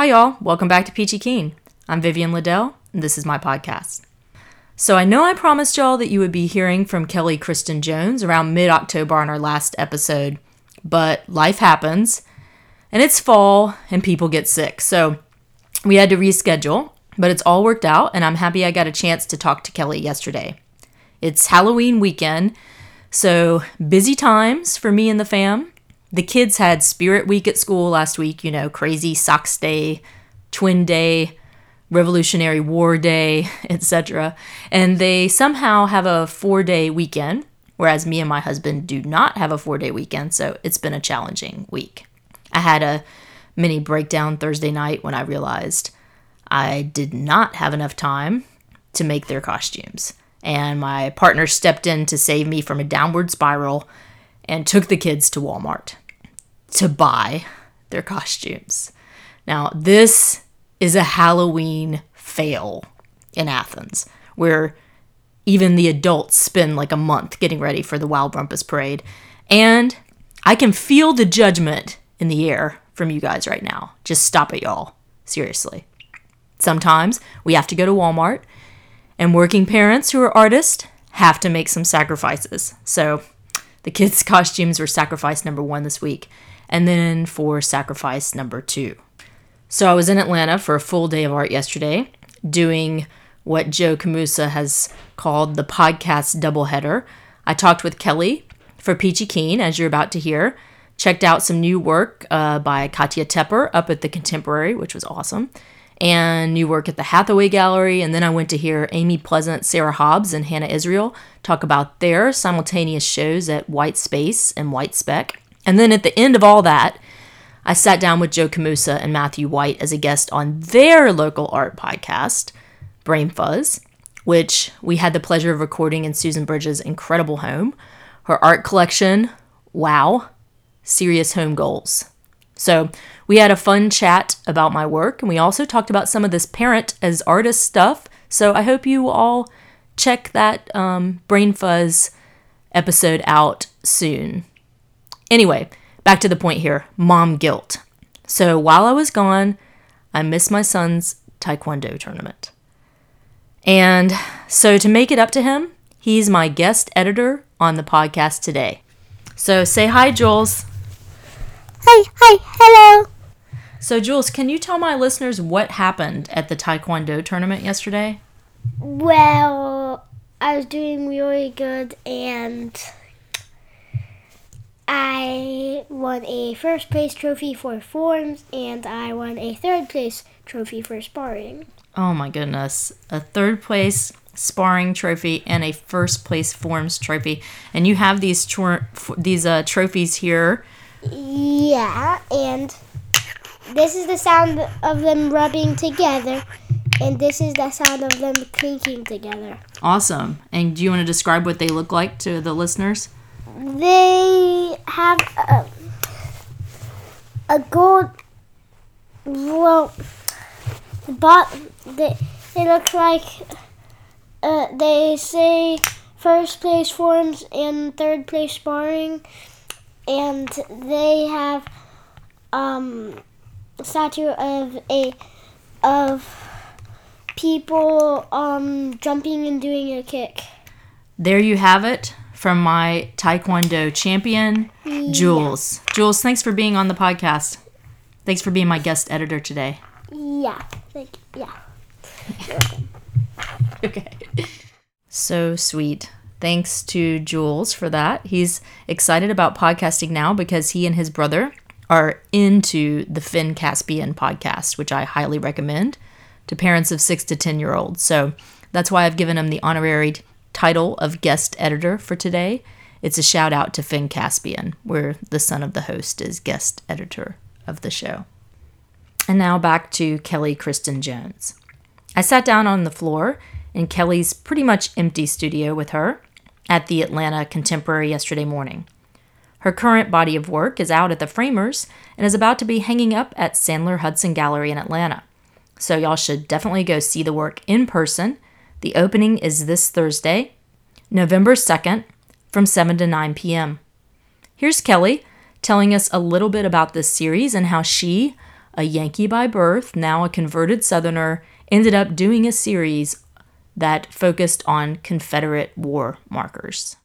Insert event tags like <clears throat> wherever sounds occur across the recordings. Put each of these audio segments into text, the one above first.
Hi, y'all. Welcome back to Peachy Keen. I'm Vivian Liddell, and this is my podcast. So, I know I promised y'all that you would be hearing from Kelly Kristin Jones around mid October on our last episode, but life happens, and it's fall, and people get sick. So, we had to reschedule, but it's all worked out, and I'm happy I got a chance to talk to Kelly yesterday. It's Halloween weekend, so busy times for me and the fam. The kids had Spirit Week at school last week, you know, crazy socks day, twin day, Revolutionary War Day, <laughs> etc. And they somehow have a four day weekend, whereas me and my husband do not have a four day weekend, so it's been a challenging week. I had a mini breakdown Thursday night when I realized I did not have enough time to make their costumes. And my partner stepped in to save me from a downward spiral and took the kids to Walmart to buy their costumes. Now, this is a Halloween fail in Athens, where even the adults spend like a month getting ready for the Wild Rumpus Parade. And I can feel the judgment in the air from you guys right now. Just stop it, y'all. Seriously. Sometimes we have to go to Walmart, and working parents who are artists have to make some sacrifices. So the kids' <laughs> costumes were sacrifice number one this week, and then for sacrifice number two. So I was in Atlanta for a full day of art yesterday, doing what Joe Camusa has called the podcast doubleheader. I talked with Kelly for Peachy Keen, as you're about to hear. Checked out some new work uh, by Katya Tepper up at the Contemporary, which was awesome, and new work at the Hathaway Gallery. And then I went to hear Amy Pleasant, Sarah Hobbs, and Hannah Israel talk about their simultaneous shows at White Space and Whitespec. And then at the end of all that, I sat down with Joe Camusa and Matthew White as a guest on their local art podcast, Brain Fuzz, which we had the pleasure of recording in Susan Bridges' incredible home. Her art collection, wow, serious home goals. So we had a fun chat about my work, and we also talked about some of this parent as artist stuff. So I hope you all check that um, Brain Fuzz episode out soon. Anyway, back to the point here mom guilt. So while I was gone, I missed my son's Taekwondo tournament. And so to make it up to him, he's my guest editor on the podcast today. So say hi, Jules. Hi, hi, hello. So, Jules, can you tell my listeners what happened at the Taekwondo tournament yesterday? Well, I was doing really good and I won a first place trophy for forms and I won a third place trophy for sparring. Oh my goodness. A third place sparring trophy and a first place forms trophy. And you have these tro- these uh, trophies here. Yeah, and this is the sound of them rubbing together and this is the sound of them clinking together. Awesome. And do you want to describe what they look like to the listeners? They have a, a gold. Well, but they it looks like uh, they say first place forms and third place sparring, and they have um statue of a of people um jumping and doing a kick. There you have it from my Taekwondo champion, Jules. Yeah. Jules, thanks for being on the podcast. Thanks for being my guest editor today. Yeah. Thank you. Yeah. <laughs> okay. So sweet. Thanks to Jules for that. He's excited about podcasting now because he and his brother are into the Finn Caspian podcast, which I highly recommend to parents of six to 10 year olds. So that's why I've given him the honorary title of guest editor for today. It's a shout out to Finn Caspian, where the son of the host is guest editor of the show. And now back to Kelly Kristin Jones. I sat down on the floor in Kelly's pretty much empty studio with her at the Atlanta Contemporary yesterday morning. Her current body of work is out at the Framers and is about to be hanging up at Sandler Hudson Gallery in Atlanta. So, y'all should definitely go see the work in person the opening is this Thursday, November 2nd, from 7 to 9 p.m. Here's Kelly telling us a little bit about this series and how she, a Yankee by birth, now a converted Southerner, ended up doing a series that focused on Confederate war markers.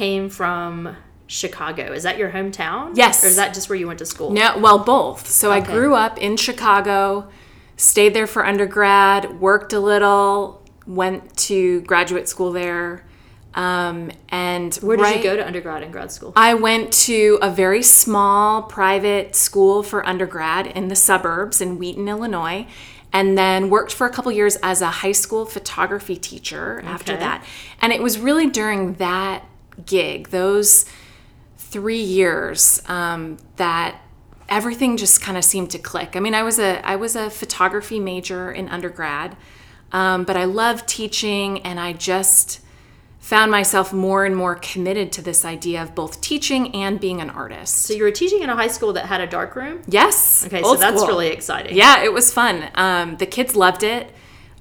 Came from Chicago. Is that your hometown? Yes. Or is that just where you went to school? No, well, both. So I grew up in Chicago, stayed there for undergrad, worked a little, went to graduate school there, um, and Where did right- you go to undergrad and grad school? I went to a very small private school for undergrad in the suburbs in Wheaton, Illinois, and then worked for a couple years as a high school photography teacher after that. And it was really during that gig, those three years, um, that everything just kind of seemed to click. I mean, I was a I was a photography major in undergrad, um, but I loved teaching, and I just found myself more and more committed to this idea of both teaching and being an artist. So you were teaching in a high school that had a dark room? Yes. Okay, old so that's school. really exciting. Yeah, it was fun. Um, the kids loved it.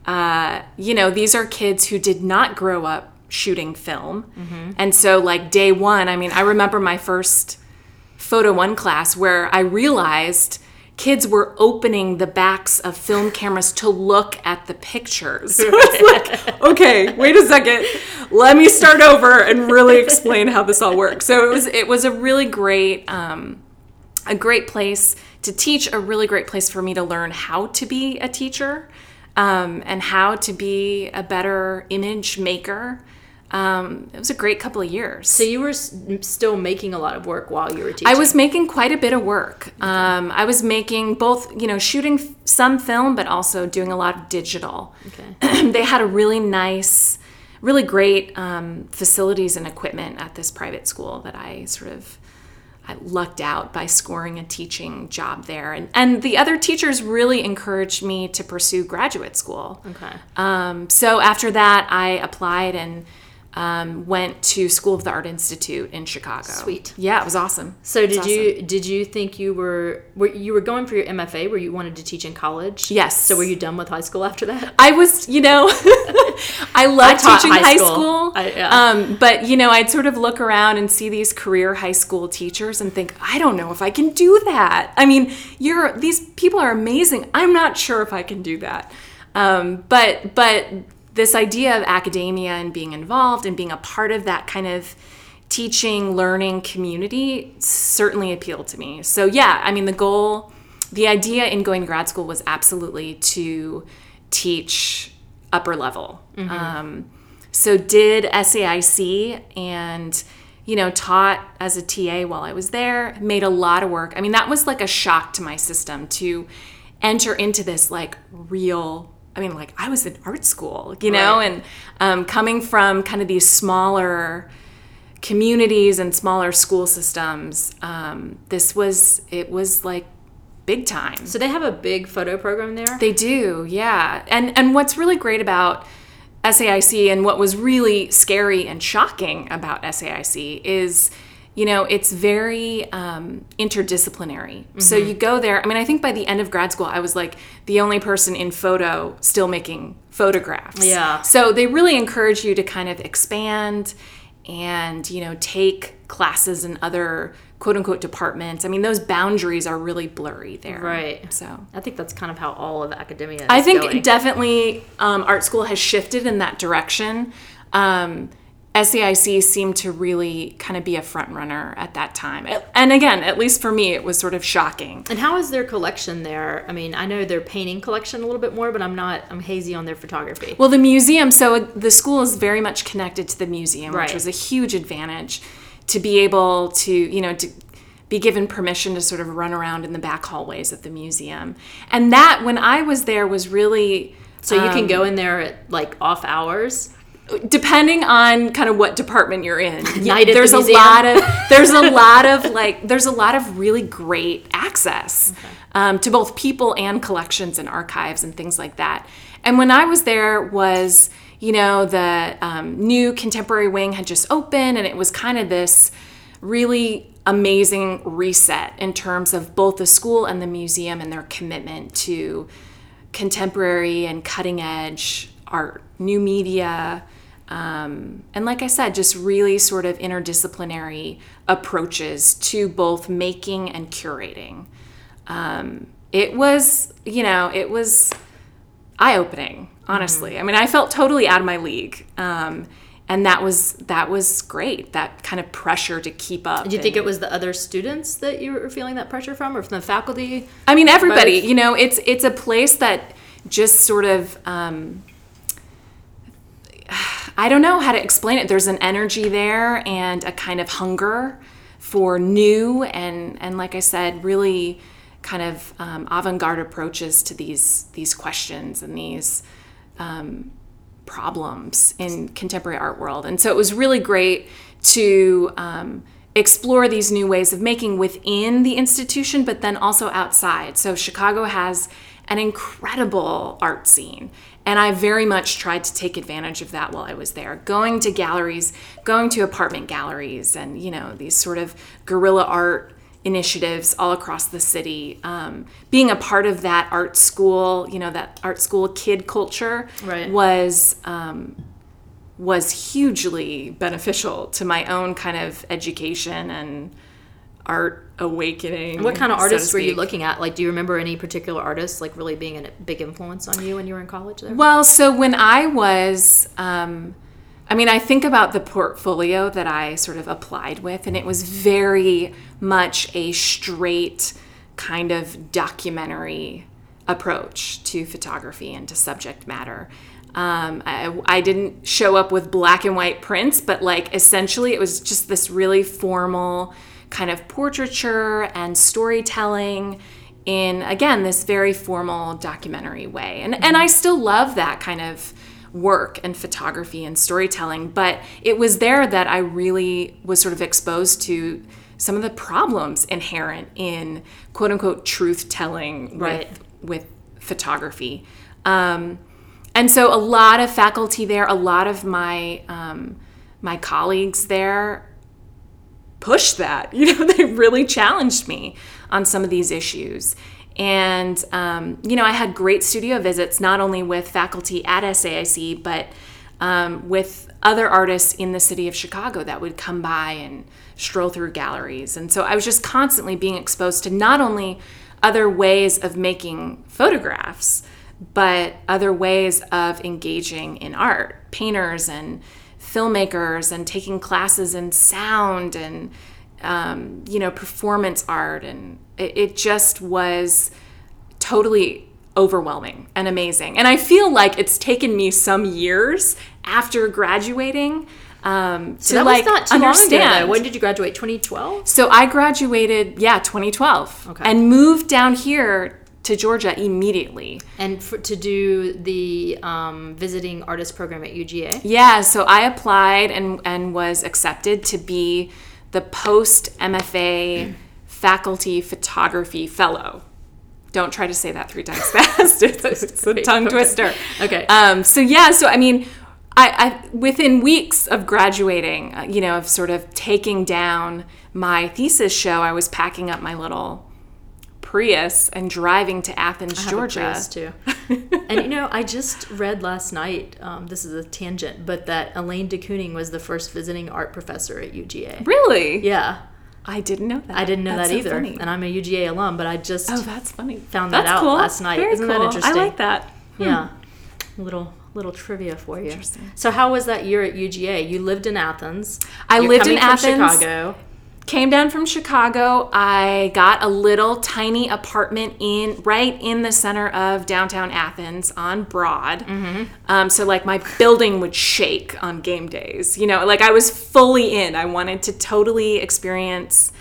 Uh, you know, these are kids who did not grow up shooting film. Mm-hmm. And so, like, day one, I mean, I remember my first photo one class where I realized kids were opening the backs of film cameras to look at the pictures. <laughs> So like, okay, wait a second. Let me start over and really explain how this all works. So it was it was a really great um, a great place to teach, a really great place for me to learn how to be a teacher um, and how to be a better image maker. Um, it was a great couple of years. So you were s- still making a lot of work while you were teaching? I was making quite a bit of work. Um, I was making both, you know, shooting f- some film, but also doing a lot of digital. Okay. <clears throat> they had a really nice, really great um, facilities and equipment at this private school that I sort of I lucked out by scoring a teaching job there. And, and the other teachers really encouraged me to pursue graduate school. Okay. Um, so after that, I applied and um, went to School of the Art Institute in Chicago. Sweet. Yeah, it was awesome. So did you did you think you were, were you were going for your MFA where you wanted to teach in college? Yes. So were you done with high school after that? I was, you know, <laughs> I love teaching high high school. school. I- yeah. um, but you know, I'd sort of look around and see these career high school teachers and think, I don't know if I can do that. I mean, you're these people are amazing. I'm not sure if I can do that. Um, but but this idea of academia and being involved and being a part of that kind of teaching learning community certainly appealed to me. So yeah i mean the goal the idea in going to grad school was absolutely to teach upper level. Um, so did SAIC and you know taught as a ta while i was there made a lot of work. I mean that was like a shock to my system to enter into this like real i mean like i was in art school you know Right. and um, coming from kind of these smaller communities and smaller school systems um, this was it was like big time So they have a big photo program there. they do, yeah. And and what's really great about SAIC and what was really scary and shocking about SAIC is, you know, it's very um, interdisciplinary. So Mm-hmm. you go there. I mean, I think by the end of grad school, I was like the only person in photo still making photographs. Yeah. So they really encourage you to kind of expand and you know take classes in other quote unquote departments. I mean, those boundaries are really blurry there. Right. So I think that's kind of how all of academia is I think going. definitely um, art school has shifted in that direction. Um, SAIC seemed to really kind of be a front runner at that time. And again, at least for me, it was sort of shocking. and how is their collection there? I mean, I know their painting collection a little bit more, but I'm not. I'm hazy on their photography. Well, the museum, so the school is very much connected to the museum, Right. which was a huge advantage to be able to, you know, to be given permission to sort of run around in the back hallways of the museum. And that, when I was there, was really. so you can um, go in there at like off hours. Depending on kind of what department you're in <laughs> at the there's a lot of <laughs> there's a lot of like there's a lot of really great access um, to both people and collections and archives and things like that. And when i was there was you know the um, new contemporary wing had just opened and it was kind of this really amazing reset in terms of both the school and the museum and their commitment to contemporary and cutting edge art, new media, um, and like I said, just really sort of interdisciplinary approaches to both making and curating. Um, it was, you know, it was eye opening, honestly. I mean, I felt totally out of my league. Um, and that was that was great. That kind of pressure to keep up. Do you think it was the other students that you were feeling that pressure from, or from the faculty? I mean, everybody. You know, it's it's a place that just sort of. I don't know how to explain it. There's an energy there and a kind of hunger for new and and like I said, really kind of um, avant-garde approaches to these these questions and these um, problems in contemporary art world. And so it was really great to um, explore these new ways of making within the institution, but then also outside. So Chicago has an incredible art scene. And I very much tried to take advantage of that while I was there, going to galleries, going to apartment galleries, and you know these sort of guerrilla art initiatives all across the city. Um, being a part of that art school, you know, that art school kid culture Right. was um, was hugely beneficial to my own kind of education and art awakening. What kind of so artists were you looking at? Like, do you remember any particular artists like really being a big influence on you when you were in college? There. Well, so when I was, um, I mean, I think about the portfolio that I sort of applied with, and it was very much a straight kind of documentary approach to photography and to subject matter. Um, I, I didn't show up with black and white prints, but like essentially it was just this really formal kind of portraiture and storytelling in again this very formal documentary way and and I still love that kind of work and photography and storytelling but it was there that I really was sort of exposed to some of the problems inherent in quote unquote truth telling Right. with with photography um, and so a lot of faculty there a lot of my um, my colleagues there pushed that. <laughs> You know, they really challenged me on some of these issues. And, um, you know, I had great studio visits, not only with faculty at SAIC, but um, with other artists in the city of Chicago that would come by and stroll through galleries. And so I was just constantly being exposed to not only other ways of making photographs, but other ways of engaging in art. Painters and filmmakers and taking classes in sound and um, you know performance art and it, it just was totally overwhelming and amazing and i feel like it's taken me some years after graduating um, to that like was not too long ago. understand Though. When did you graduate? 2012. so I graduated, yeah, 2012, Okay. and moved down here to Georgia immediately. And for, to do the um, visiting artist program at UGA. Yeah, so I applied and and was accepted to be the post MFA faculty photography fellow. Don't try to say that three times <laughs> fast. it's, it's a tongue <laughs> twister. Okay. Um, so yeah, so I mean, I, I within weeks of graduating, uh, you know, of sort of taking down my thesis show, I was packing up my little Prius and driving to Athens, I have a Georgia. Prius, too. <laughs> and you know, I just read last night. Um, this is a tangent, but that Elaine de Kooning was the first visiting art professor at UGA. Really? Yeah, I didn't know that. I didn't know That's that so either, funny. and I'm a UGA alum. But I just Oh, that's funny. Found that That's out cool. last night. Very Isn't that interesting? I like that. yeah, little little trivia for you. Interesting. So, how was that year at UGA? You lived in Athens. I lived in Athens. Chicago. Came down from Chicago. I got a little tiny apartment in right in the center of downtown Athens on Broad. Mm-hmm. Um, so like my building would shake on game days. You know, like I was fully in. I wanted to totally experience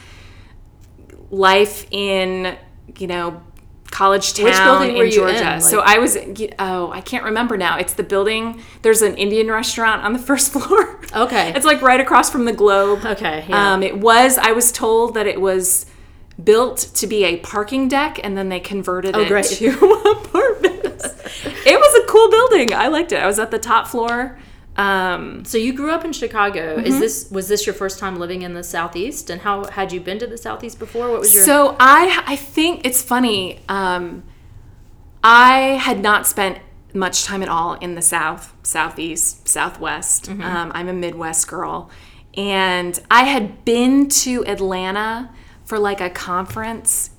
life in you know college town Which building were in you in? Georgia. so I was oh I can't remember now. It's the building. There's an Indian restaurant on the <laughs> first floor. Okay. it's like right across from the Globe. Okay, yeah. Um, it was. I was told that it was built to be a parking deck, and then they converted it Oh, great. to <laughs> apartments. it was a cool building. I liked it. I was at the top floor. Um, So you grew up in Chicago. Mm-hmm. Is this was this your first time living in the southeast? And how had you been to the southeast before? What was your So I I think it's funny. Um, I had not spent much time at all in the South, Southeast, Southwest. Um, I'm a Midwest girl. And I had been to Atlanta for like a conference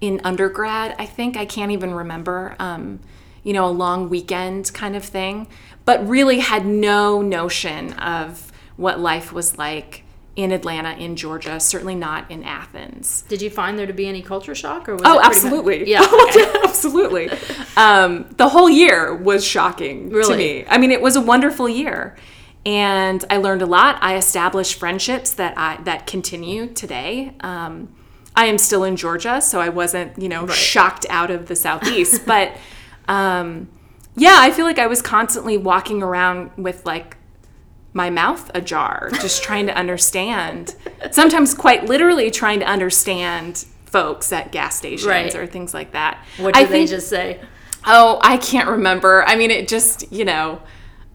in undergrad, I think. I can't even remember. Um, you know, a long weekend kind of thing, but really had no notion of what life was like in Atlanta, in Georgia, certainly not in Athens. Did you find there to be any culture shock, or was Oh, it absolutely. Much, yeah. <laughs> okay. <laughs> absolutely. Um, the whole year was shocking to Really? me. I mean, it was a wonderful year, and I learned a lot. I established friendships that I that continue today. Um, I am still in Georgia, so I wasn't, you know, shocked out of the southeast. <laughs> but um, yeah, I feel like I was constantly walking around with like my mouth ajar, just trying to understand. Sometimes, quite literally, trying to understand folks at gas stations Right. or things like that. What I did they just say? Oh, I can't remember. I mean, it just you know,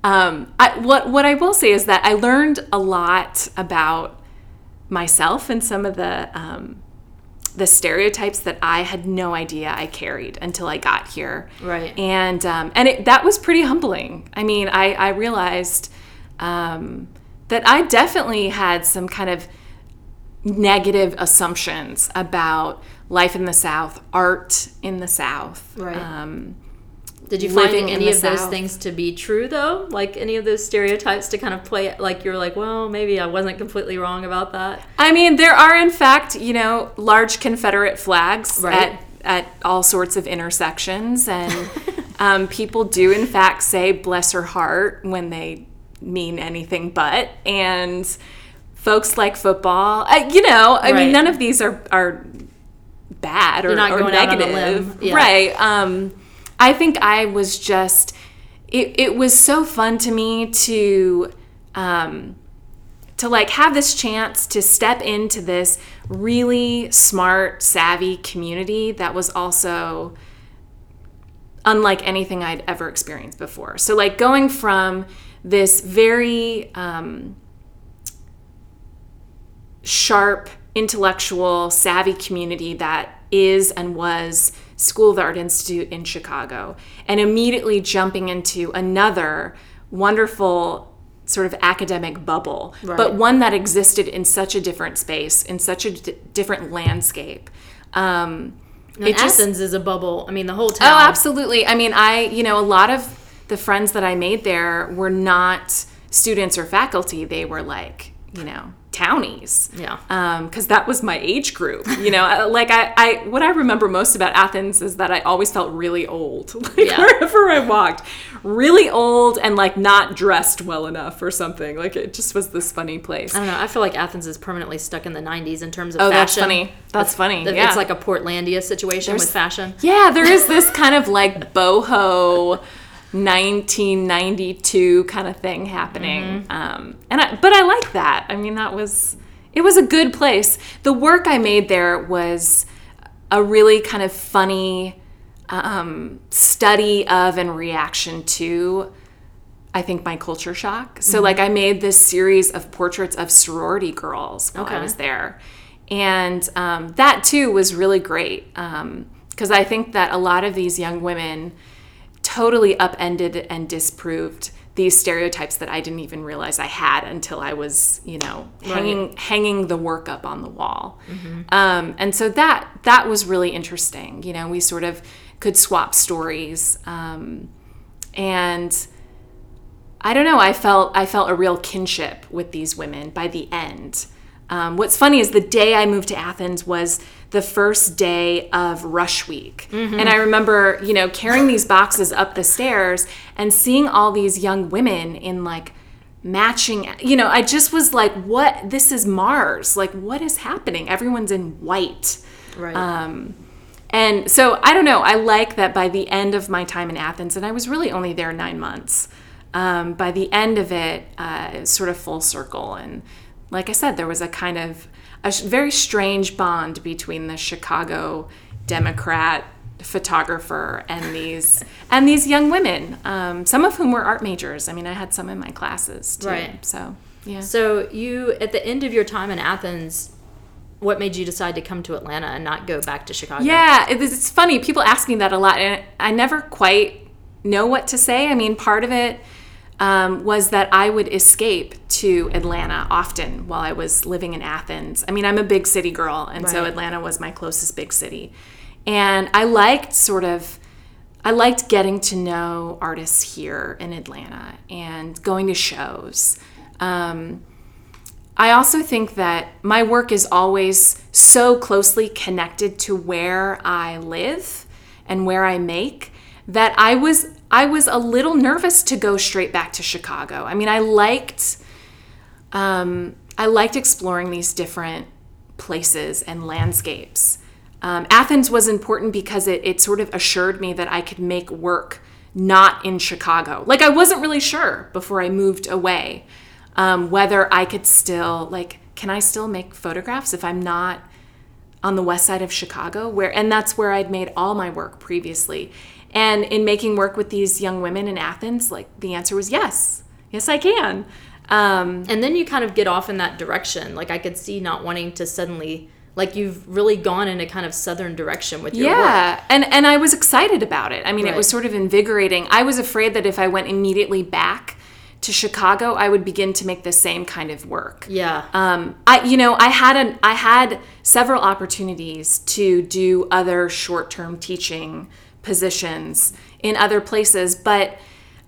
um, I, what what I will say is that I learned a lot about myself and some of the um, the stereotypes that I had no idea I carried until I got here. Right. And um, and it, that was pretty humbling. I mean, I I realized um, that I definitely had some kind of negative assumptions about life in the South, art in the South. Right. Um, Did you find any of those South. things to be true though? Like any of those stereotypes to kind of play like you're like, well, maybe I wasn't completely wrong about that. I mean, there are in fact, you know, large Confederate flags Right. at at all sorts of intersections, and <laughs> um, people do in fact say "bless her heart" when they mean anything but. And folks like football. I, you know, I Right. mean, none of these are are bad or, not or going out on a negative. Yeah. right? Um, I think I was just. It, it was so fun to me to um, to like have this chance to step into this really smart, savvy community that was also unlike anything I'd ever experienced before. So, like, going from this very um, sharp, intellectual, savvy community that is and was School of the Art Institute in Chicago, and immediately jumping into another wonderful sort of academic bubble, but one that existed in such a different space, in such a d- different landscape. Um, it just- Athens is a bubble. I mean, the whole town. Oh, absolutely. I mean, I, you know, a lot of the friends that I made there were not students or faculty. They were like, you know, townies. Yeah. Um, cause that was my age group, you know, Uh, like I, I, what I remember most about Athens is that I always felt really old, <laughs> like Yeah. wherever I walked, really old and like not dressed well enough or something. Like it just was this funny place. I don't know. I feel like Athens is permanently stuck in the 90s in terms of Oh, fashion. that's funny. That's funny. It's Yeah. like a Portlandia situation with fashion. Yeah, there is this kind of like boho 1992 kind of thing happening. Um, and I, but I like that. I mean, that was it was a good place. The work I made there was a really kind of funny um, study of and reaction to I think my culture shock. So like I made this series of portraits of sorority girls while I was there, and um, that too was really great because I think that a lot of these young women totally upended and disproved these stereotypes that I didn't even realize I had until I was, you know, hanging hanging the work up on the wall. Um, and so that that was really interesting. You know, we sort of could swap stories, um, and I don't know. I felt I felt a real kinship with these women by the end. Um, what's funny is the day I moved to Athens was the first day of rush week, and I remember you know carrying these boxes up the stairs and seeing all these young women in like matching. You know, I just was like, "What? This is Mars! Like, what is happening? Everyone's in white." Right. Um, and so I don't know. I like that by the end of my time in Athens, and I was really only there nine months. Um, by the end of it, uh, it was sort of full circle, and like I said, there was a kind of a very strange bond between the Chicago Democrat photographer and these and these young women, um, some of whom were art majors. I mean, I had some in my classes too. Right. So yeah. so you, at the end of your time in Athens, what made you decide to come to Atlanta and not go back to Chicago? Yeah, it it's funny. People ask me that a lot, and I never quite know what to say. I mean, part of it um, was that I would escape to Atlanta often while I was living in Athens. I mean, I'm a big city girl, and so Atlanta was my closest big city. And I liked sort of, I liked getting to know artists here in Atlanta and going to shows. Um, I also think that my work is always so closely connected to where I live and where I make that I was I was a little nervous to go straight back to Chicago. I mean, I liked um, I liked exploring these different places and landscapes. Um, Athens was important because it, it sort of assured me that I could make work not in Chicago. Like, I wasn't really sure before I moved away um, whether I could still, like, can I still make photographs if I'm not on the west side of Chicago? Where, and that's where I'd made all my work previously. And in making work with these young women in Athens, like, the answer was yes. Yes, I can. Um, And then you kind of get off in that direction. Like I could see not wanting to suddenly like you've really gone in a kind of southern direction with your work. yeah and and i was excited about it i mean it was sort of invigorating i was afraid that if i went immediately back to chicago i would begin to make the same kind of work Yeah. um, I, you know, I had an, I had several opportunities to do other short-term teaching positions in other places, but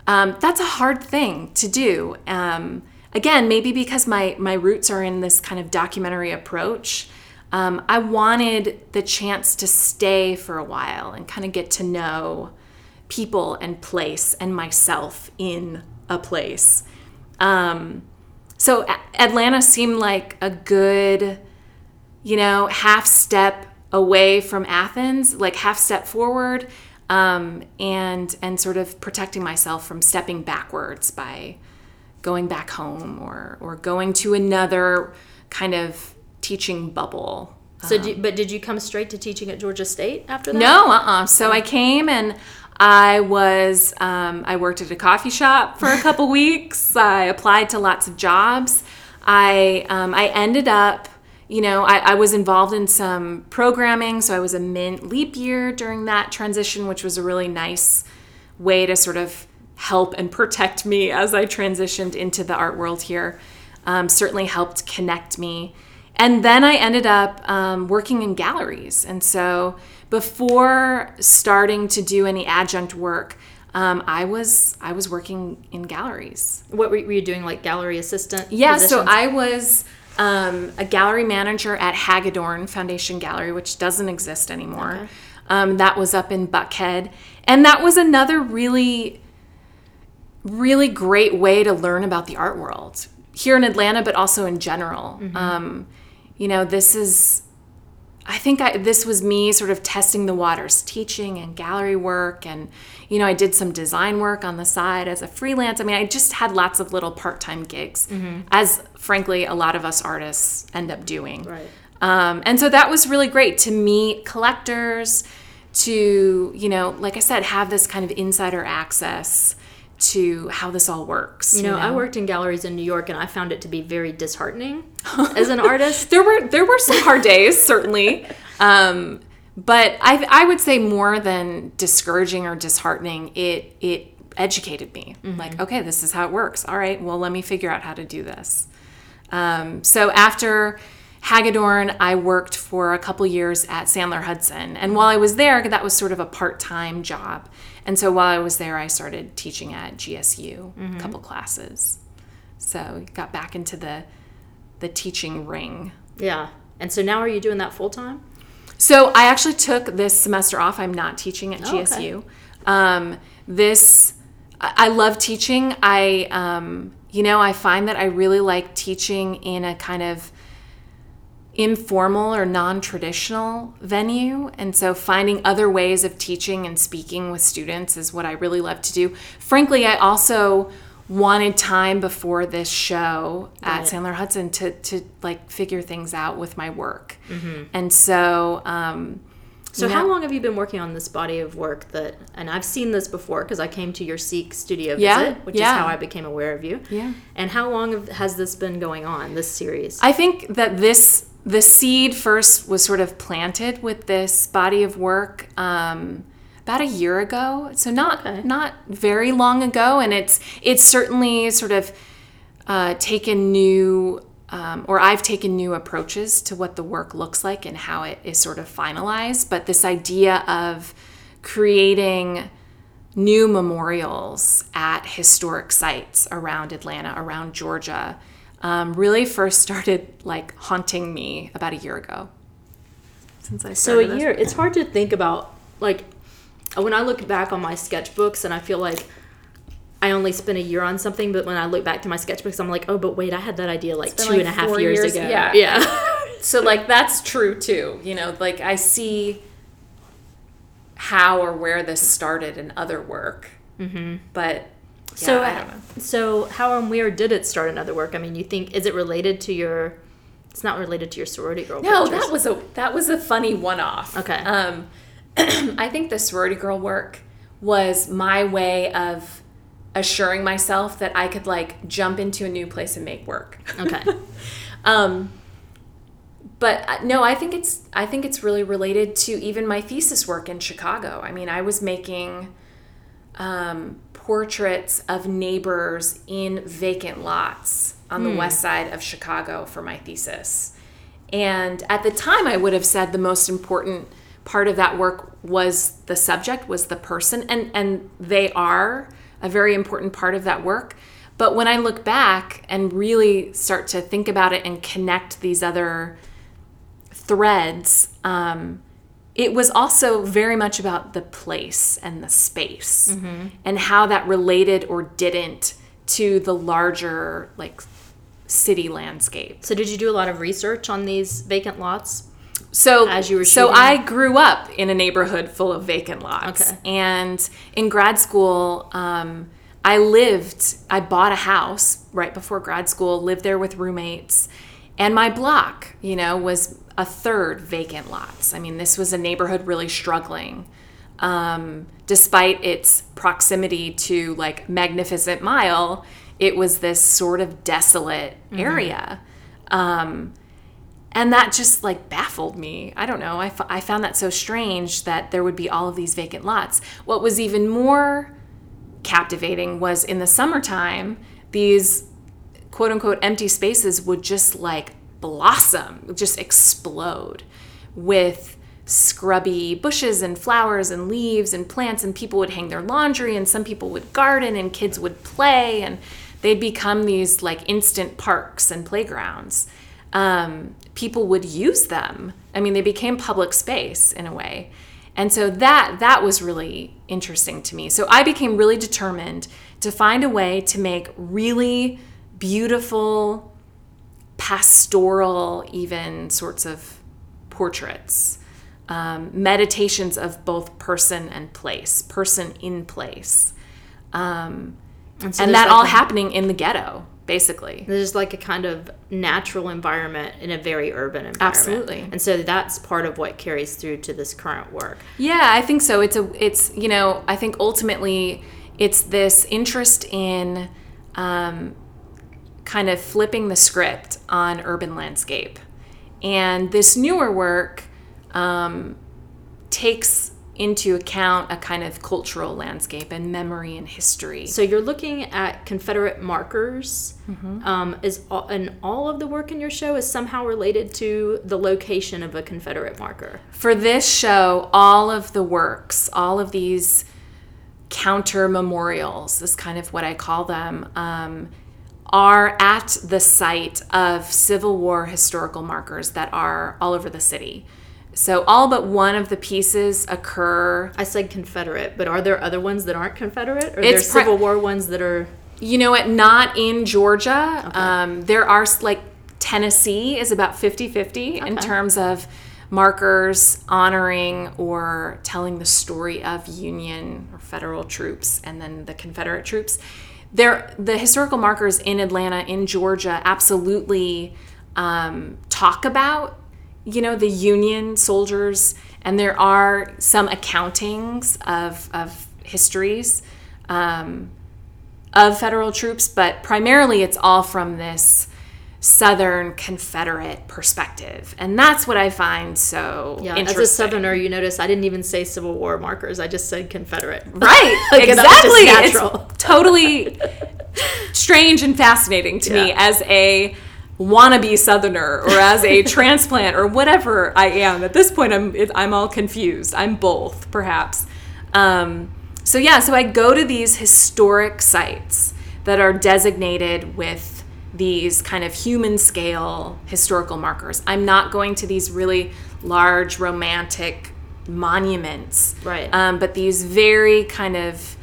um, that's a hard thing to do. Um, again, maybe because my my roots are in this kind of documentary approach. Um, I wanted the chance to stay for a while and kind of get to know people and place and myself in a place. Um, so Atlanta seemed like a good, you know, half step away from Athens, like half step forward, um, and and sort of protecting myself from stepping backwards by going back home or or going to another kind of teaching bubble. so do, but did you come straight to teaching at Georgia State after that? No, uh-uh. So I came and I was um, I worked at a coffee shop for a couple <laughs> weeks. I applied to lots of jobs. I um, I ended up, you know, I, I was involved in some programming. So I was a MINT Leap Year during that transition, which was a really nice way to sort of help and protect me as I transitioned into the art world here. Um, certainly helped connect me. And then I ended up um, working in galleries. And so before starting to do any adjunct work, um, I was I was working in galleries. What were, were you doing, like gallery assistant? Yeah, so? I was um, a gallery manager at Hagedorn Foundation Gallery, which doesn't exist anymore. Um, that was up in Buckhead. And that was another really, really great way to learn about the art world here in Atlanta, but also in general. Um, you know, this is I think I, this was me sort of testing the waters, teaching and gallery work. And, you know, I did some design work on the side as a freelance. I mean, I just had lots of little part time gigs, as frankly, a lot of us artists end up doing. Right. Um, and so that was really great to meet collectors, to, you know, like I said, have this kind of insider access to how this all works. You know, I worked in galleries in New York, and I found it to be very disheartening <laughs> as an artist. there were there were some hard days certainly <laughs> um, but I, I would say more than discouraging or disheartening it it educated me like okay this is how it works all right well let me figure out how to do this um, so after Hagedorn, I worked for a couple years at Sandler Hudson. And while I was there, that was sort of a part time job. And so while I was there, I started teaching at GSU, a couple classes. So got back into the the teaching ring. Yeah. And so now are you doing that full time? So I actually took this semester off. I'm not teaching at Oh, okay. GSU. Um, this I I love teaching. I um, you know I find that I really like teaching in a kind of informal or non-traditional venue and so finding other ways of teaching and speaking with students is what i really love to do frankly i also wanted time before this show at Right. sandler hudson to, to like figure things out with my work and so um, So how know- long have you been working on this body of work that and I've seen this before because I came to your Seek studio Yeah, visit, which yeah. is how I became aware of you. Yeah. And how long has this been going on, this series? I think that this the seed first was sort of planted with this body of work um, about a year ago. So not Okay. not very long ago, and it's it's certainly sort of uh, taken new. Um, or I've taken new approaches to what the work looks like and how it is sort of finalized. But this idea of creating new memorials at historic sites around Atlanta, around Georgia, um, really first started like haunting me about a year ago. Since I So a this. year, it's hard to think about like when I look back on my sketchbooks and I feel like I only spent a year on something, but when I look back to my sketchbooks, I'm like, oh, but wait, I had that idea like two like and a half years, years- ago. yeah. yeah. <laughs> <laughs> So like that's true too. You know, like I see how or where this started in other work. Mm-hmm. But yeah, so, I don't know. so how and where did it start another work? I mean, you think is it related to your? It's not related to your sorority girl. No, that was a that was a funny one off. Okay. Um, <clears throat> I think the sorority girl work was my way of assuring myself that I could like jump into a new place and make work. okay. <laughs> Um, but uh, no, I think it's I think it's really related to even my thesis work in Chicago. I mean, I was making um, portraits of neighbors in vacant lots on the west side of Chicago for my thesis. And at the time, I would have said the most important part of that work was the subject, was the person, and and they are a very important part of that work. But when I look back and really start to think about it and connect these other threads, um, it was also very much about the place and the space and how that related or didn't to the larger like city landscape. So did you do a lot of research on these vacant lots? So As you were so? I grew up in a neighborhood full of vacant lots, Okay. and in grad school, um, I lived. I bought a house right before grad school. Lived there with roommates, and my block, you know, was a third vacant lots. I mean, this was a neighborhood really struggling, um, despite its proximity to like Magnificent Mile. It was this sort of desolate area. Um, and that just like baffled me. I don't know. I, f- I found that so strange that there would be all of these vacant lots. What was even more captivating was in the summertime these quote unquote empty spaces would just like blossom just explode with scrubby bushes and flowers and leaves and plants and people would hang their laundry and some people would garden and kids would play and they'd become these like instant parks and playgrounds. Um, people would use them. I mean, they became public space in a way. And so that that was really interesting to me. So I became really determined to find a way to make really beautiful pastoral even sorts of portraits um, meditations of both person and place person in place um, so and that like all a- happening in the ghetto basically There's like a kind of natural environment in a very urban environment. Absolutely. And so that's part of what carries through to this current work. Yeah, I think so. It's a it's you know I think ultimately it's this interest in um, kind of flipping the script on urban landscape, and this newer work um, takes into account a kind of cultural landscape and memory and history. So you're looking at Confederate markers. Um, is all, and all of the work in your show is somehow related to the location of a Confederate marker. for this show, all of the works, all of these counter memorials, is kind of what I call them, um, are at the site of Civil War historical markers that are all over the city. So all but one of the pieces occur. I said Confederate, but are there other ones that aren't Confederate? Or there's pri- Civil War ones that are You know what? Not in Georgia. Um, there are like Tennessee is about 50 50 in terms of markers honoring or telling the story of Union or federal troops and then the Confederate troops. There, the historical markers in Atlanta, in Georgia, absolutely um, talk about you know the Union soldiers, and there are some accountings of of histories. Um, of federal troops, but primarily it's all from this Southern Confederate perspective. And that's what I find so Yeah, as a Southerner, you notice I didn't even say Civil War markers. I just said Confederate. <laughs> Right, <laughs> Like, that was just exactly. It's totally <laughs> strange and fascinating to me as a wannabe Southerner or as a <laughs> transplant or whatever I am. At this point, I'm I'm all confused. I'm both, perhaps. Um, so yeah, so I go to these historic sites that are designated with these kind of human scale historical markers. I'm not going to these really large romantic monuments, Right. Um, but these very kind of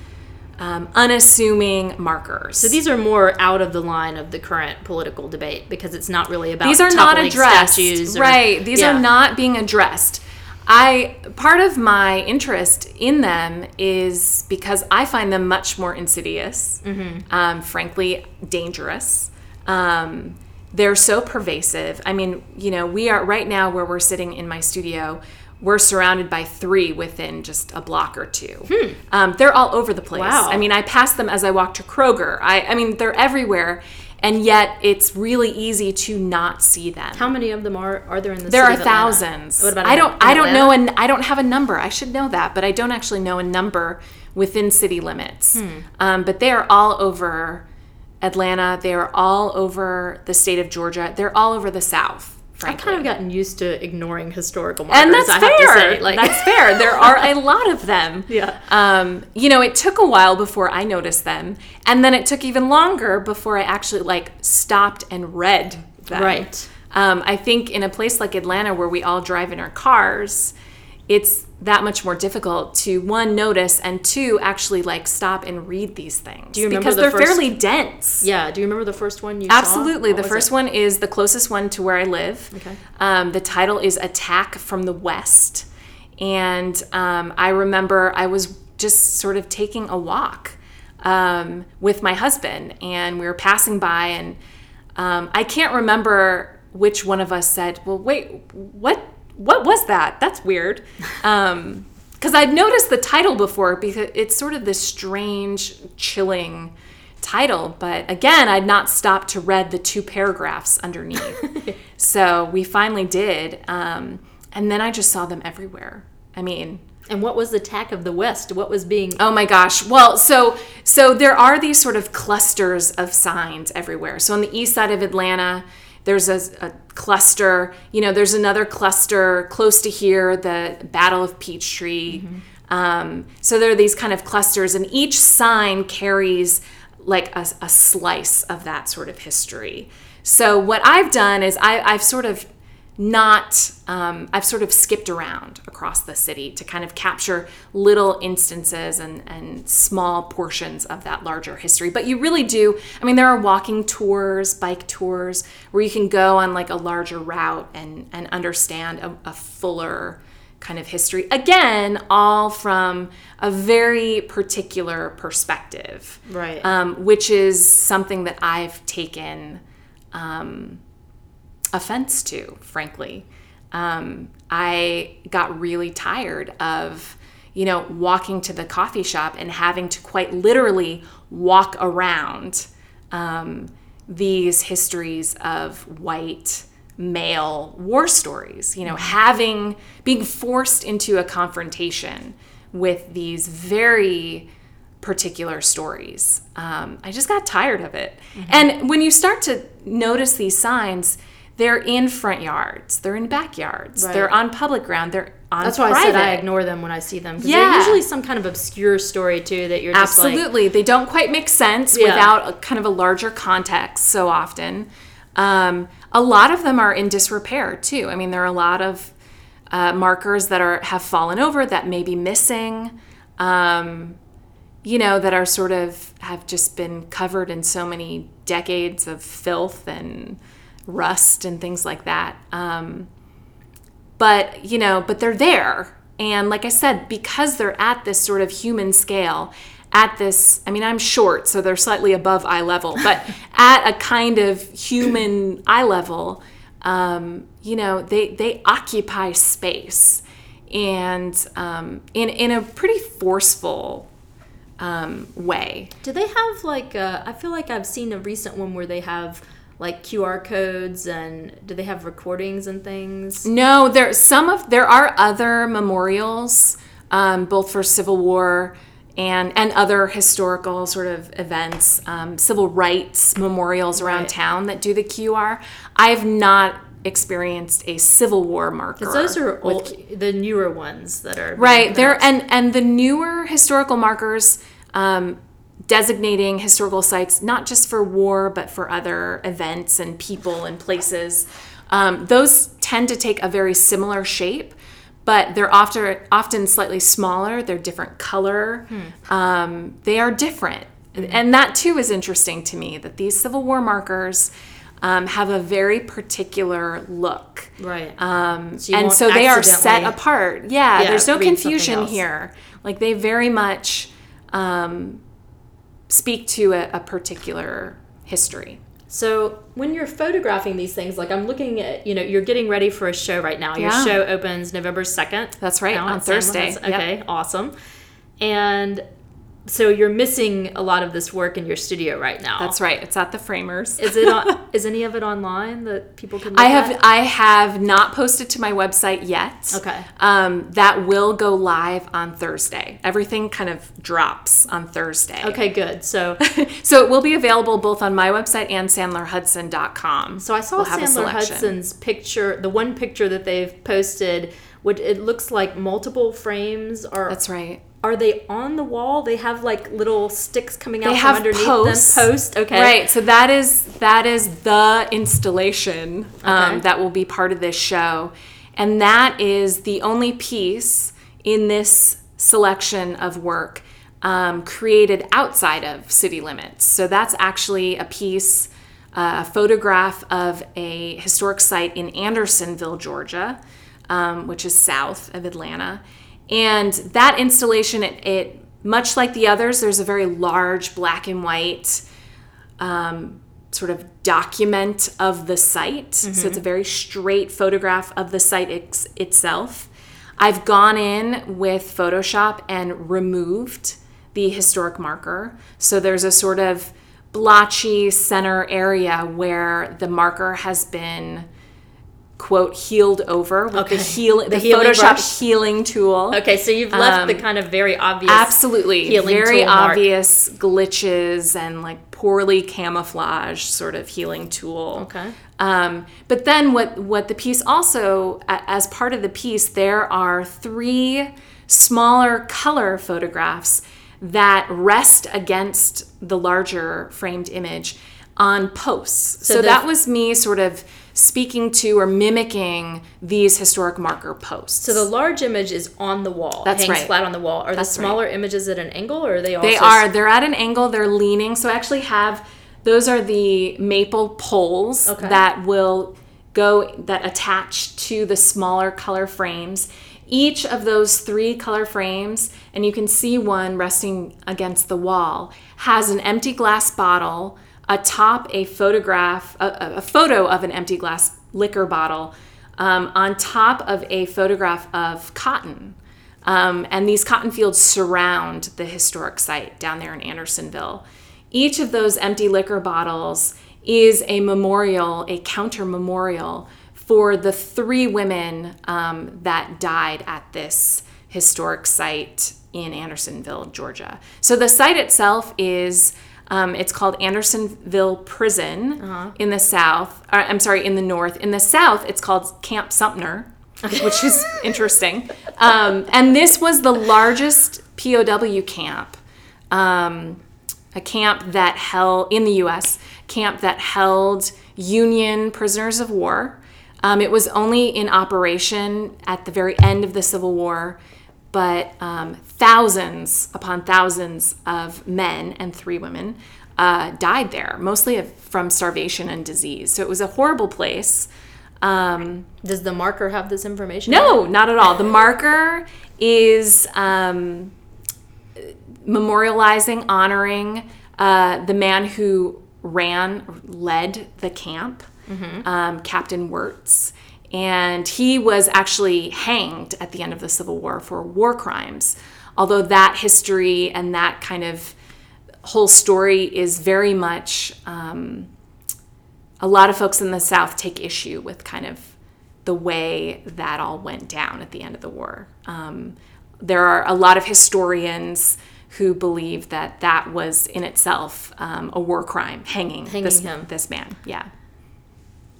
um, unassuming markers. So these are more out of the line of the current political debate because it's not really about these are not addressed or- right these Yeah. are not being addressed i part of my interest in them is because i find them much more insidious Mm-hmm. um, frankly dangerous um, they're so pervasive i mean you know we are right now where we're sitting in my studio we're surrounded by three within just a block or two. Um, they're all over the place. Hmm. Wow. I mean, I pass them as I walk to Kroger. I, I mean, they're everywhere, and yet it's really easy to not see them. How many of them are are there in the there city are thousands. What about I don't. I don't know, and I don't have a number. I should know that, but I don't actually know a number within city limits. Hmm. Um, but they are all over Atlanta. They are all over the state of Georgia. They're all over the South. I've kind of gotten used to ignoring historical markers. and that's I fair. have to say. Like, that's fair. There are a <laughs> lot of them. Yeah. Um, you know, it took a while before I noticed them, and then it took even longer before I actually like stopped and read them. Right. Um, I think in a place like Atlanta, where we all drive in our cars, it's that much more difficult to one notice and two actually like stop and read these things. Do you remember because the they're first- fairly dense. yeah. Do you remember the first one you? Absolutely. The first it? one is the closest one to where I live. Okay. Um, the title is Attack from the West. And um, I remember I was just sort of taking a walk um, with my husband, and we were passing by, and um, I can't remember which one of us said, Well, wait, what? What was that? That's weird. Um, because I'd noticed the title before because it's sort of this strange, chilling title. But again, I'd not stopped to read the two paragraphs underneath. <laughs> so we finally did. Um, and then I just saw them everywhere. I mean, And what was the attack of the West? What was being? Oh my gosh. Well, so so there are these sort of clusters of signs everywhere. So on the east side of Atlanta, there's a, a cluster. You know, there's another cluster close to here, the Battle of Peachtree. Um, so there are these kind of clusters, and each sign carries like a, a slice of that sort of history. So what I've done is I, I've sort of not um, i've sort of skipped around across the city to kind of capture little instances and, and small portions of that larger history. But you really do i mean there are walking tours bike tours where you can go on like a larger route and, and understand a, a fuller kind of history. Again all from a very particular perspective. Right. um, which is something that i've taken um, offense to, frankly. Um, I got really tired of, you know, walking to the coffee shop and having to quite literally walk around um, these histories of white male war stories, you know, having, being forced into a confrontation with these very particular stories. Um, I just got tired of it. And when you start to notice these signs, they're in front yards, they're in backyards, Right. they're on public ground, they're on That's why private. I said I ignore them when I see them. Yeah. They're usually some kind of obscure story too that you're just like, Absolutely. they don't quite make sense Yeah. without a kind of a larger context so often. Um, a lot of them are in disrepair too. I mean, there are a lot of uh, markers that are have fallen over that may be missing. Um, you know, that are sort of have just been covered in so many decades of filth and rust and things like that. Um, but you know but they're there and like i said because they're at this sort of human scale at this i mean i'm short so they're slightly above eye level but <laughs> at a kind of human eye level um, you know they they occupy space and um, in in a pretty forceful um, way Do they have like? Uh, I feel like I've seen a recent one where they have like QR codes and do they have recordings and things? No, there some of there are other memorials, um, both for Civil War and and other historical sort of events, um, civil rights memorials around Right. town that do the QR. I've not experienced a Civil War marker. Those are with old, the newer ones that are Right there, and and the newer historical markers um, designating historical sites not just for war but for other events and people and places. Um, those tend to take a very similar shape, but they're often often slightly smaller. They're different color. Um, they are different, and that too is interesting to me. That these Civil War markers. Um, have a very particular look. right. Um, So and so they are set apart. Yeah, Yeah, there's no confusion here. Like they very much um, speak to a, a particular history. So when you're photographing these things, like I'm looking at, you know, you're getting ready for a show right now. Your Yeah. show opens November second. That's right, on Thursday. Luis. Okay, awesome. And so you're missing a lot of this work in your studio right now. That's right. It's at the Framers. Is it on, <laughs> is any of it online that people can? Look I have At? I have not posted to my website yet. Okay. Um, that will go live on Thursday. Everything kind of drops on Thursday. Okay, good. So <laughs> So it will be available both on my website and sandlerhudson.com. So I saw We'll Sandler. Hudson's picture, the one picture that they've posted, which it looks like multiple frames are That's right. are they on the wall? They have like little sticks coming out they from have underneath posts. them. Post, okay. Right. So that is that is the installation um, Okay. that will be part of this show, and that is the only piece in this selection of work um, created outside of city limits. So that's actually a piece. uh, A photograph of a historic site in Andersonville, Georgia, um, which is south of Atlanta. And that installation, it, it much like the others, there's a very large black and white um, sort of document of the site. So it's a very straight photograph of the site ex- itself. I've gone in with Photoshop and removed the historic marker. So there's a sort of blotchy center area where the marker has been quote healed over with Okay. the heal the, The Photoshop brush? healing tool. Okay, so you've left the Um, kind of very obvious Absolutely. healing Very tool mark. obvious glitches and like poorly camouflaged sort of healing tool. Okay. Um, but then what what the piece also as part of the piece there are three smaller color photographs that rest against the larger framed image on posts. So, the- that was me sort of speaking to or mimicking these historic marker posts. So the large image is on the wall. That's hangs right. flat on the wall. Are That's the right. smaller images at an angle or are they They are. They're at an angle. They're leaning. So I actually have those are the maple poles Okay. that will go that attach to the smaller color frames. Each of those three color frames, and you can see one resting against the wall, has an empty glass bottle atop a photograph, a, a- photo of an empty glass liquor bottle, um, on top of a photograph of cotton. Um, and these cotton fields surround the historic site down there in Andersonville. Each of those empty liquor bottles is a memorial, a counter memorial for the three women um, that died at this historic site in Andersonville, Georgia. So the site itself is. Um, it's called Andersonville Prison in the south. Or, I'm sorry, in the north. In the south, it's called Camp Sumter, which is <laughs> interesting. Um, and this was the largest POW camp, um, a camp that held in the U.S. camp that held Union prisoners of war. Um, it was only in operation at the very end of the Civil War, but um, thousands upon thousands of men and three women uh, died there, mostly of, from starvation and disease. So it was a horrible place. Um, Does the marker have this information? no, not at all. The marker is um, memorializing, honoring uh, the man who ran, led the camp, um, Captain Wirz. And he was actually hanged at the end of the Civil War for war crimes. Although that history and that kind of whole story is very much um, a lot of folks in the South take issue with kind of the way that all went down at the end of the war. Um, there are a lot of historians who believe that that was in itself um, a war crime, hanging, Hanging this, him. this man. Yeah.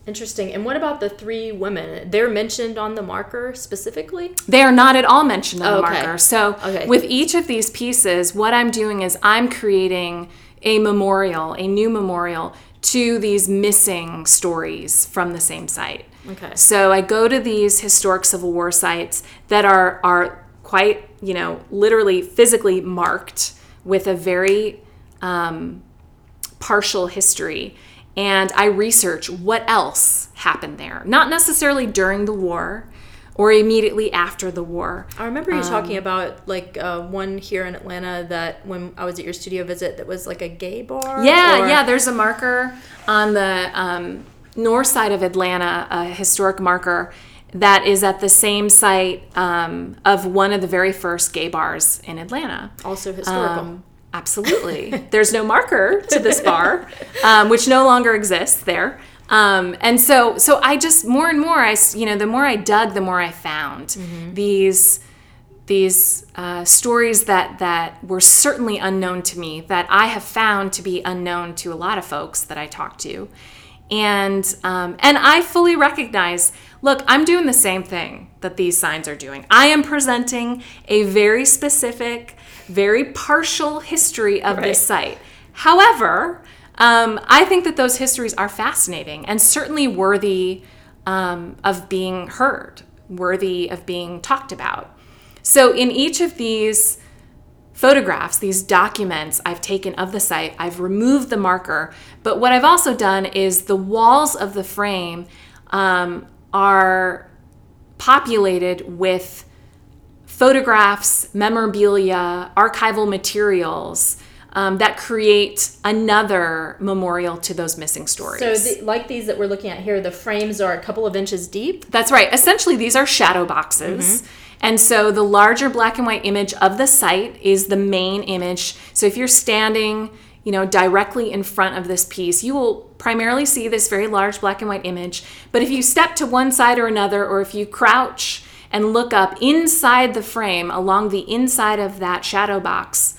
Interesting. And what about the three women? They're mentioned on the marker specifically? They are not at all mentioned on Oh, the okay. marker. So, Okay. with each of these pieces, what I'm doing is I'm creating a memorial, a new memorial to these missing stories from the same site. Okay. So I go to these historic Civil War sites that are are quite, you know, literally physically marked with a very um, partial history. And I research what else happened there. Not necessarily during the war or immediately after the war. I remember you Um, talking about like uh, one here in Atlanta that when I was at your studio visit that was like a gay bar. Yeah, or- yeah. There's a marker on the um, north side of Atlanta, a historic marker that is at the same site um, of one of the very first gay bars in Atlanta. Also historical. Um, absolutely. There's no marker to this bar, um, which no longer exists there. Um, and so, so I just more and more, I you know, the more I dug, the more I found these these uh, stories that that were certainly unknown to me, that I have found to be unknown to a lot of folks that I talk to, and um, and I fully recognize. Look, I'm doing the same thing that these signs are doing. I am presenting a very specific, very partial history of this site. However, um, I think that those histories are fascinating and certainly worthy um, of being heard, worthy of being talked about. So, in each of these photographs, these documents I've taken of the site, I've removed the marker. But what I've also done is the walls of the frame um, are populated with photographs, memorabilia, archival materials um, that create another memorial to those missing stories. So, the, like these that we're looking at here, the frames are a couple of inches deep. That's right. Essentially, these are shadow boxes. And so the larger black and white image of the site is the main image. So if you're standing, you know, directly in front of this piece, you will primarily see this very large black and white image. But if you step to one side or another, or if you crouch and look up inside the frame along the inside of that shadow box,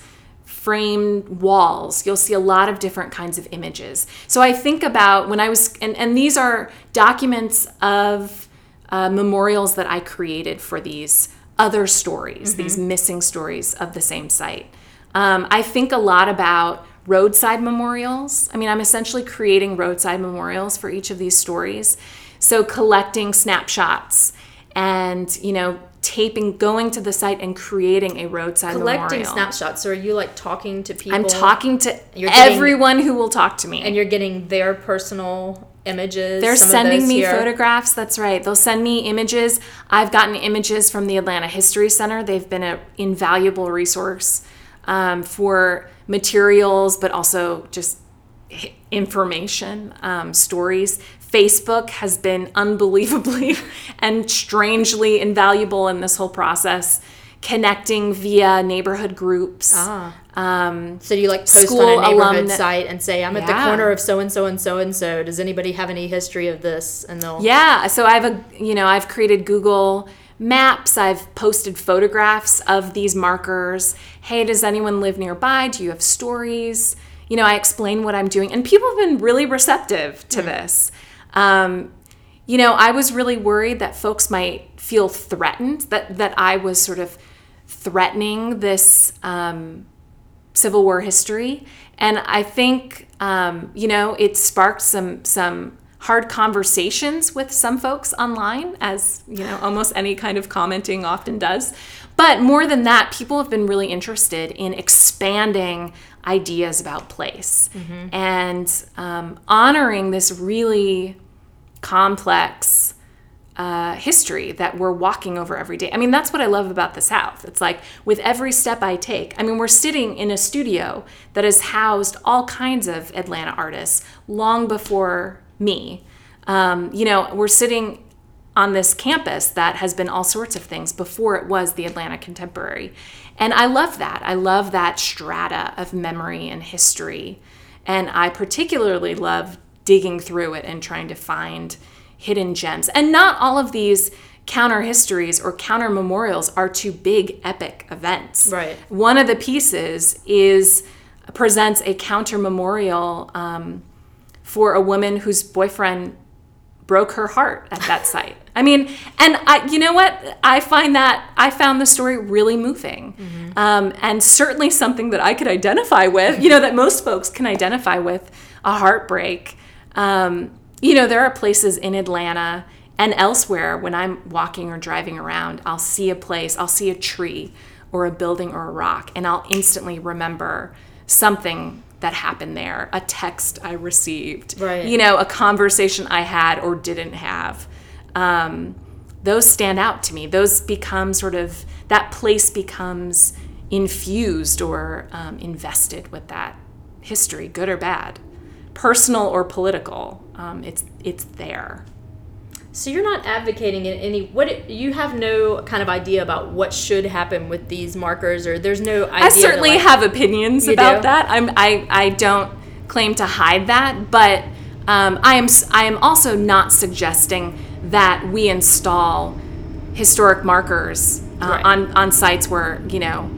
framed walls you'll see a lot of different kinds of images. So i think about when i was and, and these are documents of uh, memorials that i created for these other stories these missing stories of the same site. Um, i think a lot about roadside memorials. I mean i'm essentially creating roadside memorials for each of these stories. So collecting snapshots and you know taping going to the site and creating a roadside Collecting memorial. snapshots. So, are you like talking to people? I'm talking to You're getting- everyone who will talk to me. and you're getting their personal images. They're some of sending me here. photographs. That's right. They'll send me images. I've gotten images from the Atlanta History Center. They've been an invaluable resource um, for materials, but also just information, um, stories. Facebook has been unbelievably <laughs> and strangely invaluable in this whole process, connecting via neighborhood groups. Ah. Um, So you like post on a neighborhood alumni- site and say, "I'm at the Yeah. corner of so and so and so and so. Does anybody have any history of this?" And they'll Yeah, so I've a you know I've created Google Maps. I've posted photographs of these markers. Hey, does anyone live nearby? Do you have stories? You know, I explain what I'm doing, and people have been really receptive to this. Um, you know, I was really worried that folks might feel threatened that that I was sort of threatening this um, Civil War history, and I think um, you know it sparked some some hard conversations with some folks online, as you know almost any kind of commenting often does. But more than that, people have been really interested in expanding ideas about place and um, honoring this really complex uh, history that we're walking over every day. I mean, that's what I love about the South. It's like with every step I take, I mean, we're sitting in a studio that has housed all kinds of Atlanta artists long before me. Um, you know, we're sitting on this campus that has been all sorts of things before it was the Atlanta Contemporary. And I love that. I love that strata of memory and history. And I particularly love digging through it and trying to find hidden gems. And not all of these counter histories or counter memorials are to big epic events. Right. One of the pieces is presents a counter memorial um, for a woman whose boyfriend broke her heart at that <laughs> site. I mean, and I, you know what? I find that I found the story really moving, um, and certainly something that I could identify with. You know, that most folks can identify with a heartbreak. Um, you know, there are places in Atlanta and elsewhere when I'm walking or driving around, I'll see a place, I'll see a tree or a building or a rock, and I'll instantly remember something that happened there, a text I received, Right. you know, a conversation I had or didn't have. Um, those stand out to me. Those become sort of, that place becomes infused or um, invested with that history, good or bad, personal or political. Um, it's, it's there. So you're not advocating in any what you have no kind of idea about what should happen with these markers, or there's no idea. I certainly like, have opinions about do? that. I'm, I, I don't claim to hide that, but um, I am I am also not suggesting that we install historic markers uh, Right. on on sites where you know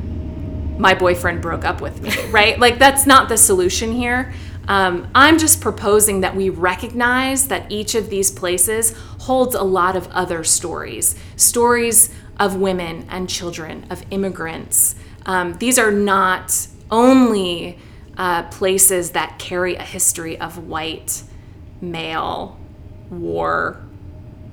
my boyfriend broke up with me, right? like that's not the solution here. Um, I'm just proposing that we recognize that each of these places holds a lot of other stories stories of women and children, of immigrants. Um, these are not only uh, places that carry a history of white, male, war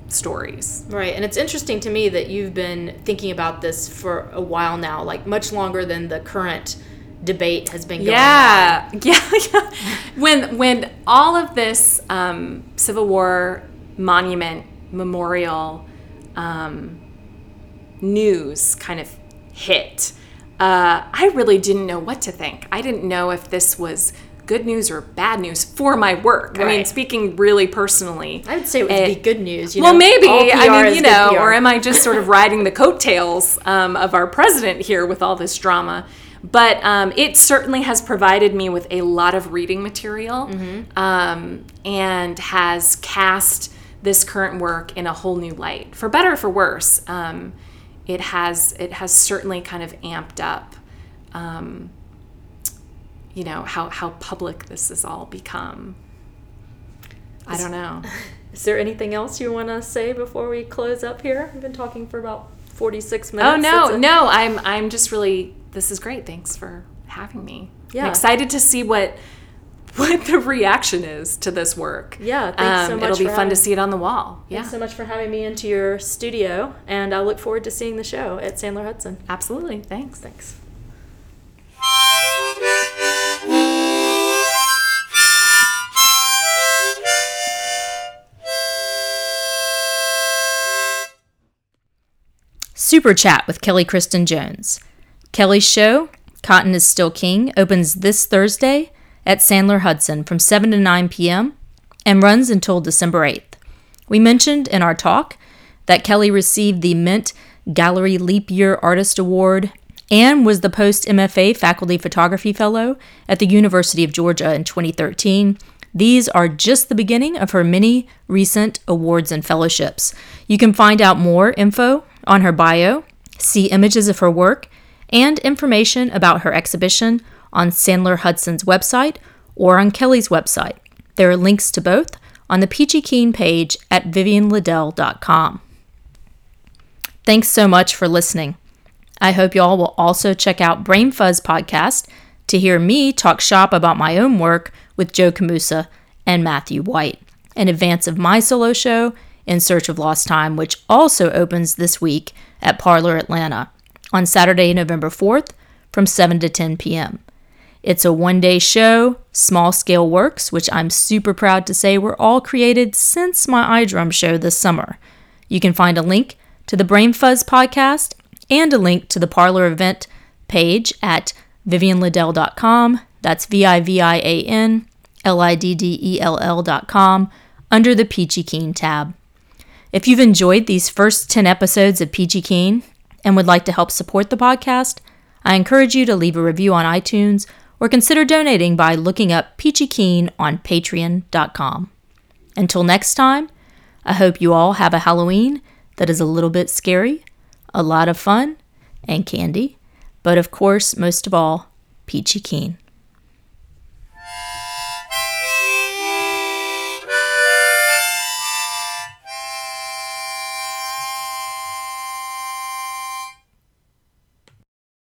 stories. Right, and it's interesting to me that you've been thinking about this for a while now, like much longer than the current debate has been going on. Yeah, <laughs> yeah, yeah. When when all of this um, Civil War monument memorial um, news kind of hit, uh, I really didn't know what to think. I didn't know if this was good news or bad news for my work. I mean, speaking really personally, I would say it would Eh, be good news. You well, know? maybe. I mean, you know, or am I just sort of riding the coattails um, of our president here with all this drama? But um, it certainly has provided me with a lot of reading material Mm-hmm. um, and has cast this current work in a whole new light, for better or for worse. Um, it has it has certainly kind of amped up, um, you know, how how public this has all become. I don't know. <laughs> Is there anything else you want to say before we close up here? We've been talking for about 46 minutes. Oh no, a- no, I'm I'm just really this is great. Thanks for having me. Yeah. I'm excited to see what <laughs> what the reaction is to this work. Yeah, thanks so Um, much It'll be for fun to see it on the wall. Yeah, Thanks so much for having me into your studio, and I'll look forward to seeing the show at Sandler Hudson. absolutely. Thanks. Thanks. Super Chat with Kelly Kristin Jones. Kelly's show, Cotton is Still King, opens this Thursday at Sandler Hudson from 7 to 9 p.m. and runs until December 8th. We mentioned in our talk that Kelly received the Mint Gallery Leap Year Artist Award and was the post MFA Faculty Photography Fellow at the University of Georgia in 2013. These are just the beginning of her many recent awards and fellowships. You can find out more info on her bio, see images of her work, and information about her exhibition on Sandler Hudson's website or on Kelly's website. There are links to both on the Peachy Keen page at vivianliddell.com. Thanks so much for listening. I hope y'all will also check out Brain Fuzz podcast to hear me talk shop about my own work with Joe Camusa and Matthew White in advance of my solo show In Search of Lost Time, which also opens this week at Parlor Atlanta on Saturday, November 4th from 7 to 10 p.m. It's a one day show, small scale works, which I'm super proud to say were all created since my Eyedrum show this summer. You can find a link to the Brain Fuzz podcast and a link to the Parlor event page at vivianliddell.com. That's V I V I A N L I D D E L L.com under the Peachy Keen tab. If you've enjoyed these first 10 episodes of Peachy Keen and would like to help support the podcast, I encourage you to leave a review on iTunes or consider donating by looking up Peachy Keen on patreon.com. Until next time, I hope you all have a Halloween that is a little bit scary, a lot of fun, and candy, but of course, most of all, Peachy Keen.